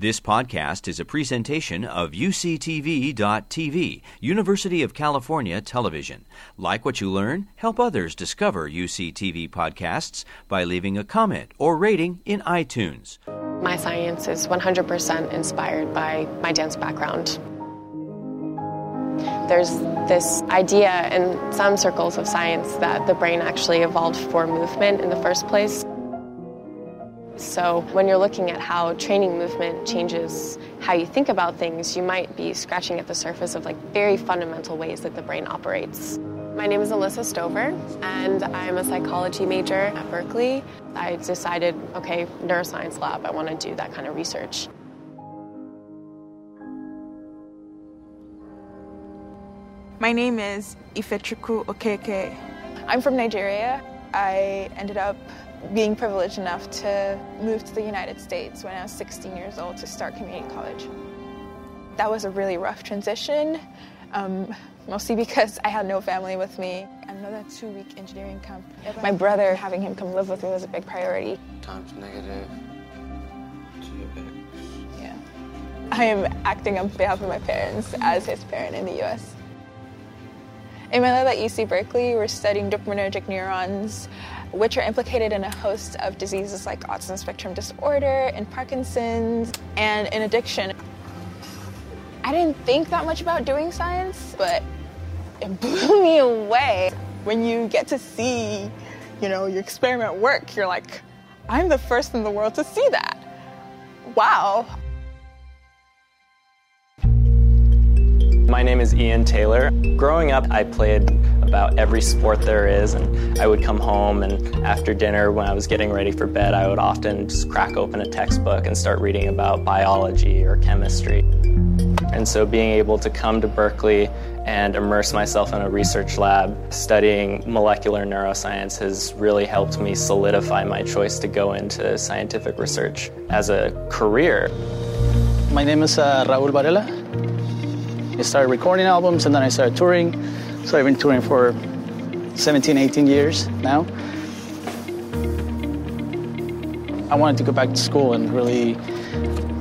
This podcast is a presentation of UCTV.tv, University of California Television. Like what you learn? Help others discover UCTV podcasts by leaving a comment or rating in iTunes. My science is 100% inspired by my dance background. There's this idea in some circles of science that the brain actually evolved for movement in the first place. So, when you're looking at how training movement changes how you think about things, you might be scratching at the surface of like very fundamental ways that the brain operates. My name is Alyssa Stover, and I'm a psychology major at Berkeley. I decided, okay, neuroscience lab, I want to do that kind of research. My name is Ifechukwu Okeke. I'm from Nigeria. I ended up being privileged enough to move to the United States when I was 16 years old to start community college. That was a really rough transition, um, mostly because I had no family with me. Another two-week engineering camp. My brother, having him come live with me was a big priority. Times negative 2x. Yeah. I am acting on behalf of my parents as his parent in the U.S. In my lab at UC Berkeley, we're studying dopaminergic neurons, which are implicated in a host of diseases like autism spectrum disorder and Parkinson's and in addiction. I didn't think that much about doing science, but it blew me away. When you get to see, you know, your experiment work, you're like, I'm the first in the world to see that. Wow. My name is Ian Taylor. Growing up, I played about every sport there is, and I would come home and after dinner, when I was getting ready for bed, I would often just crack open a textbook and start reading about biology or chemistry. And so being able to come to Berkeley and immerse myself in a research lab studying molecular neuroscience has really helped me solidify my choice to go into scientific research as a career. My name is uh, Raul Varela. I started recording albums and then I started touring. So I've been touring for 17, 18 years now. I wanted to go back to school and really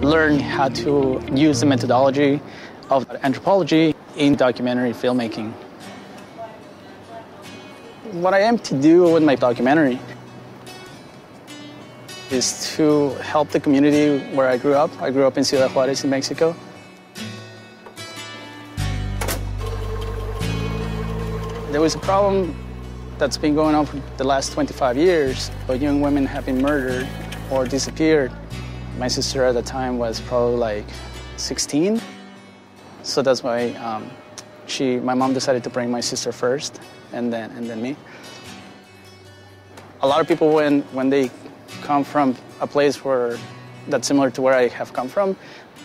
learn how to use the methodology of anthropology in documentary filmmaking. What I aim to do with my documentary is to help the community where I grew up. I grew up in Ciudad Juarez in Mexico. There was a problem that's been going on for the last 25 years. Young women have been murdered or disappeared. My sister at the time was probably like 16. So that's why um, she, my mom decided to bring my sister first and then, and then me. A lot of people, when, when they come from a place where that's similar to where I have come from,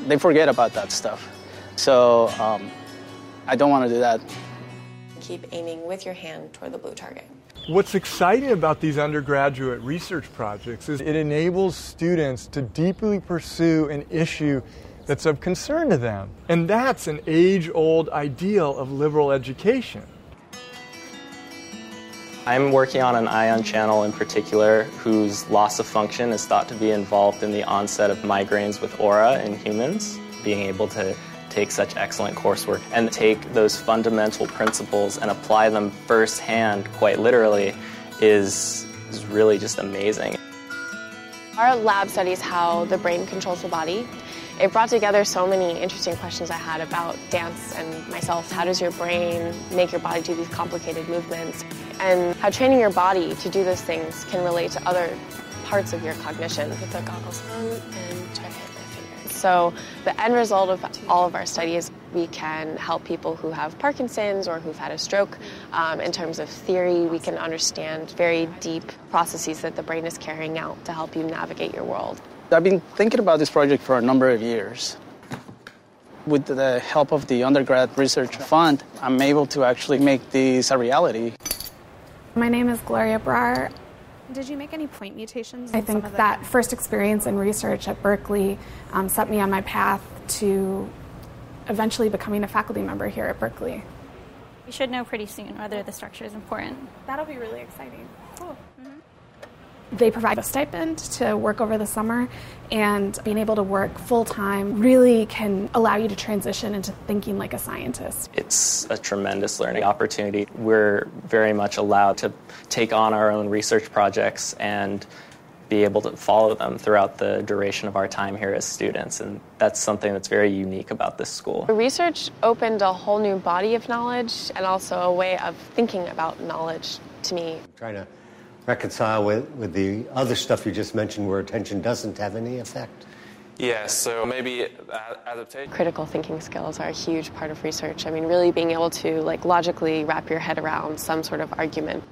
they forget about that stuff. So um, I don't want to do that. Keep aiming with your hand toward the blue target. What's exciting about these undergraduate research projects is it enables students to deeply pursue an issue that's of concern to them. And that's an age old ideal of liberal education. I'm working on an ion channel in particular whose loss of function is thought to be involved in the onset of migraines with aura in humans. Being able to take such excellent coursework and take those fundamental principles and apply them firsthand, quite literally, is, is really just amazing. Our lab studies how the brain controls the body. It brought together so many interesting questions I had about dance and myself. How does your brain make your body do these complicated movements? And how training your body to do those things can relate to other parts of your cognition. Put the goggles on and So the end result of all of our studies, we can help people who have Parkinson's or who've had a stroke. Um, in terms of theory, we can understand very deep processes that the brain is carrying out to help you navigate your world. I've been thinking about this project for a number of years. With the help of the undergrad research fund, I'm able to actually make this a reality. My name is Gloria Brar. Did you make any point mutations? I think that first experience in research at Berkeley um, set me on my path to eventually becoming a faculty member here at Berkeley. We should know pretty soon whether the structure is important. That'll be really exciting. Cool. They provide a stipend to work over the summer, and being able to work full time really can allow you to transition into thinking like a scientist. It's a tremendous learning opportunity. We're very much allowed to take on our own research projects and be able to follow them throughout the duration of our time here as students. And that's something that's very unique about this school. The research opened a whole new body of knowledge and also a way of thinking about knowledge to me. Trying to reconcile with, with the other stuff you just mentioned where attention doesn't have any effect? Yeah, so maybe adaptation. Critical thinking skills are a huge part of research. I mean, really being able to like logically wrap your head around some sort of argument.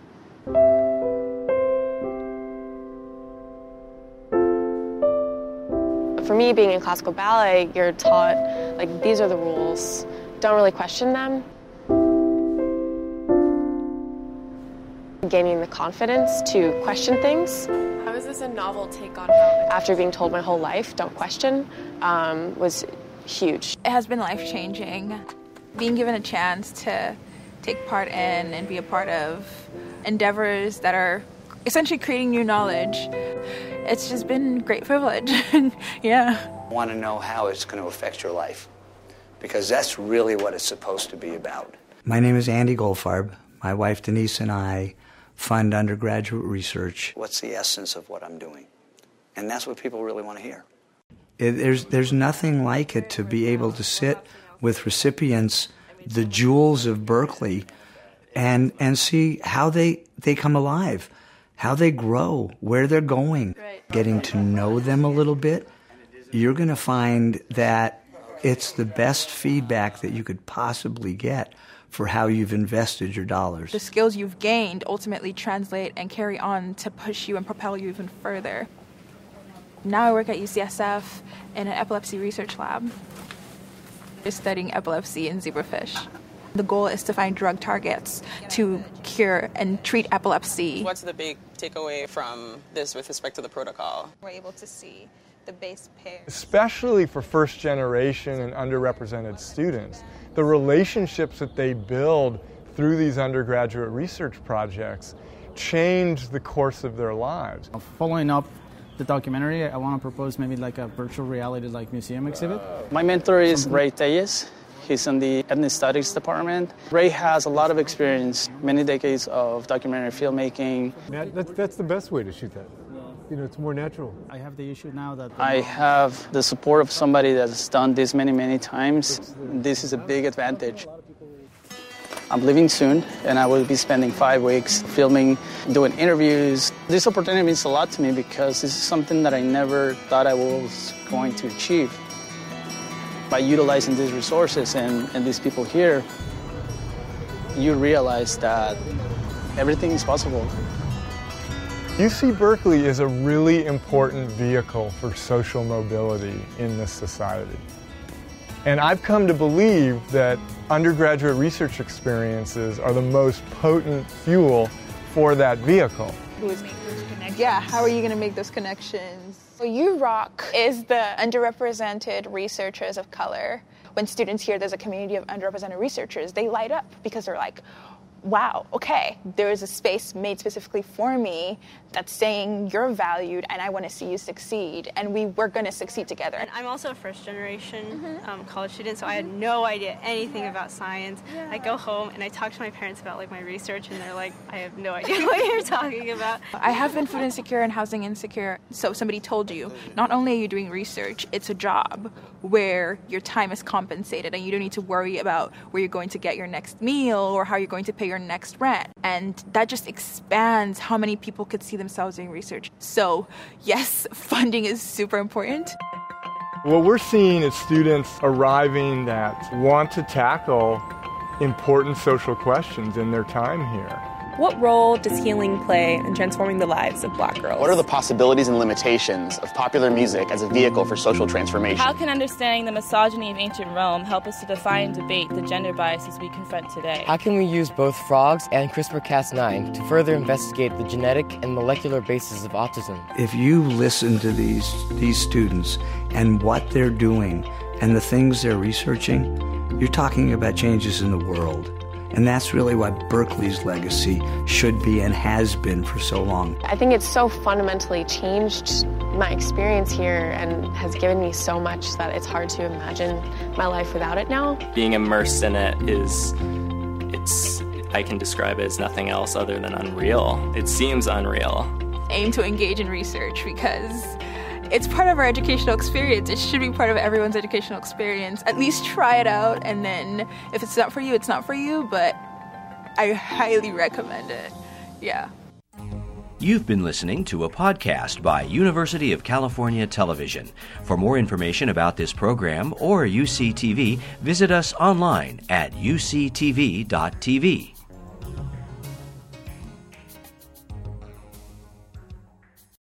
For me, being in classical ballet, you're taught like these are the rules. Don't really question them. Gaining the confidence to question things. How is this a novel take on how? After being told my whole life, don't question, um, was huge. It has been life changing. Being given a chance to take part in and be a part of endeavors that are essentially creating new knowledge. It's just been great privilege. yeah. I want to know how it's going to affect your life because that's really what it's supposed to be about. My name is Andy Goldfarb. My wife Denise and I fund undergraduate research. What's the essence of what I'm doing? And that's what people really want to hear. It, there's, there's nothing like it to be able to sit with recipients, the jewels of Berkeley, and, and see how they, they come alive, how they grow, where they're going. Getting to know them a little bit, you're going to find that it's the best feedback that you could possibly get for how you've invested your dollars. The skills you've gained ultimately translate and carry on to push you and propel you even further. Now I work at UCSF in an epilepsy research lab. We're studying epilepsy in zebrafish. The goal is to find drug targets to cure and treat epilepsy. What's the big takeaway from this with respect to the protocol? We're able to see the base pair. Especially for first generation and underrepresented students the relationships that they build through these undergraduate research projects change the course of their lives. Following up the documentary, I want to propose maybe like a virtual reality like museum exhibit. My mentor is Ray Telles. He's in the ethnic studies department. Ray has a lot of experience, many decades of documentary filmmaking. That's, that's the best way to shoot that you know, it's more natural. I have the issue now that I have the support of somebody that's done this many, many times. This is a big advantage. I'm leaving soon, and I will be spending five weeks filming, doing interviews. This opportunity means a lot to me because this is something that I never thought I was going to achieve. By utilizing these resources and, and these people here, you realize that everything is possible. UC Berkeley is a really important vehicle for social mobility in this society. And I've come to believe that undergraduate research experiences are the most potent fuel for that vehicle. Who is making those connections? Yeah, how are you going to make those connections? So UROC is the underrepresented researchers of color. When students hear there's a community of underrepresented researchers, they light up because they're like, wow, okay, there is a space made specifically for me that's saying you're valued and I want to see you succeed and we we're going to succeed together. And I'm also a first generation mm-hmm. um, college student, so mm-hmm. I had no idea anything about science. Yeah. I go home and I talk to my parents about like my research and they're like, I have no idea what you're talking about. I have been food insecure and housing insecure. So somebody told you, not only are you doing research, it's a job where your time is compensated and you don't need to worry about where you're going to get your next meal or how you're going to pay your next rent. And that just expands how many people could see themselves doing research. So, yes, funding is super important. What we're seeing is students arriving that want to tackle important social questions in their time here. What role does healing play in transforming the lives of black girls? What are the possibilities and limitations of popular music as a vehicle for social transformation? How can understanding the misogyny of ancient Rome help us to define and debate the gender biases we confront today? How can we use both frogs and CRISPR Cas9 to further investigate the genetic and molecular basis of autism? If you listen to these, these students and what they're doing and the things they're researching, you're talking about changes in the world. And that's really what Berkeley's legacy should be and has been for so long. I think it's so fundamentally changed my experience here and has given me so much that it's hard to imagine my life without it now. Being immersed in it is, it's, I can describe it as nothing else other than unreal. It seems unreal. Aim to engage in research because it's part of our educational experience. It should be part of everyone's educational experience. At least try it out, and then if it's not for you, it's not for you, but I highly recommend it. Yeah. You've been listening to a podcast by University of California Television. For more information about this program or UCTV, visit us online at uctv.tv.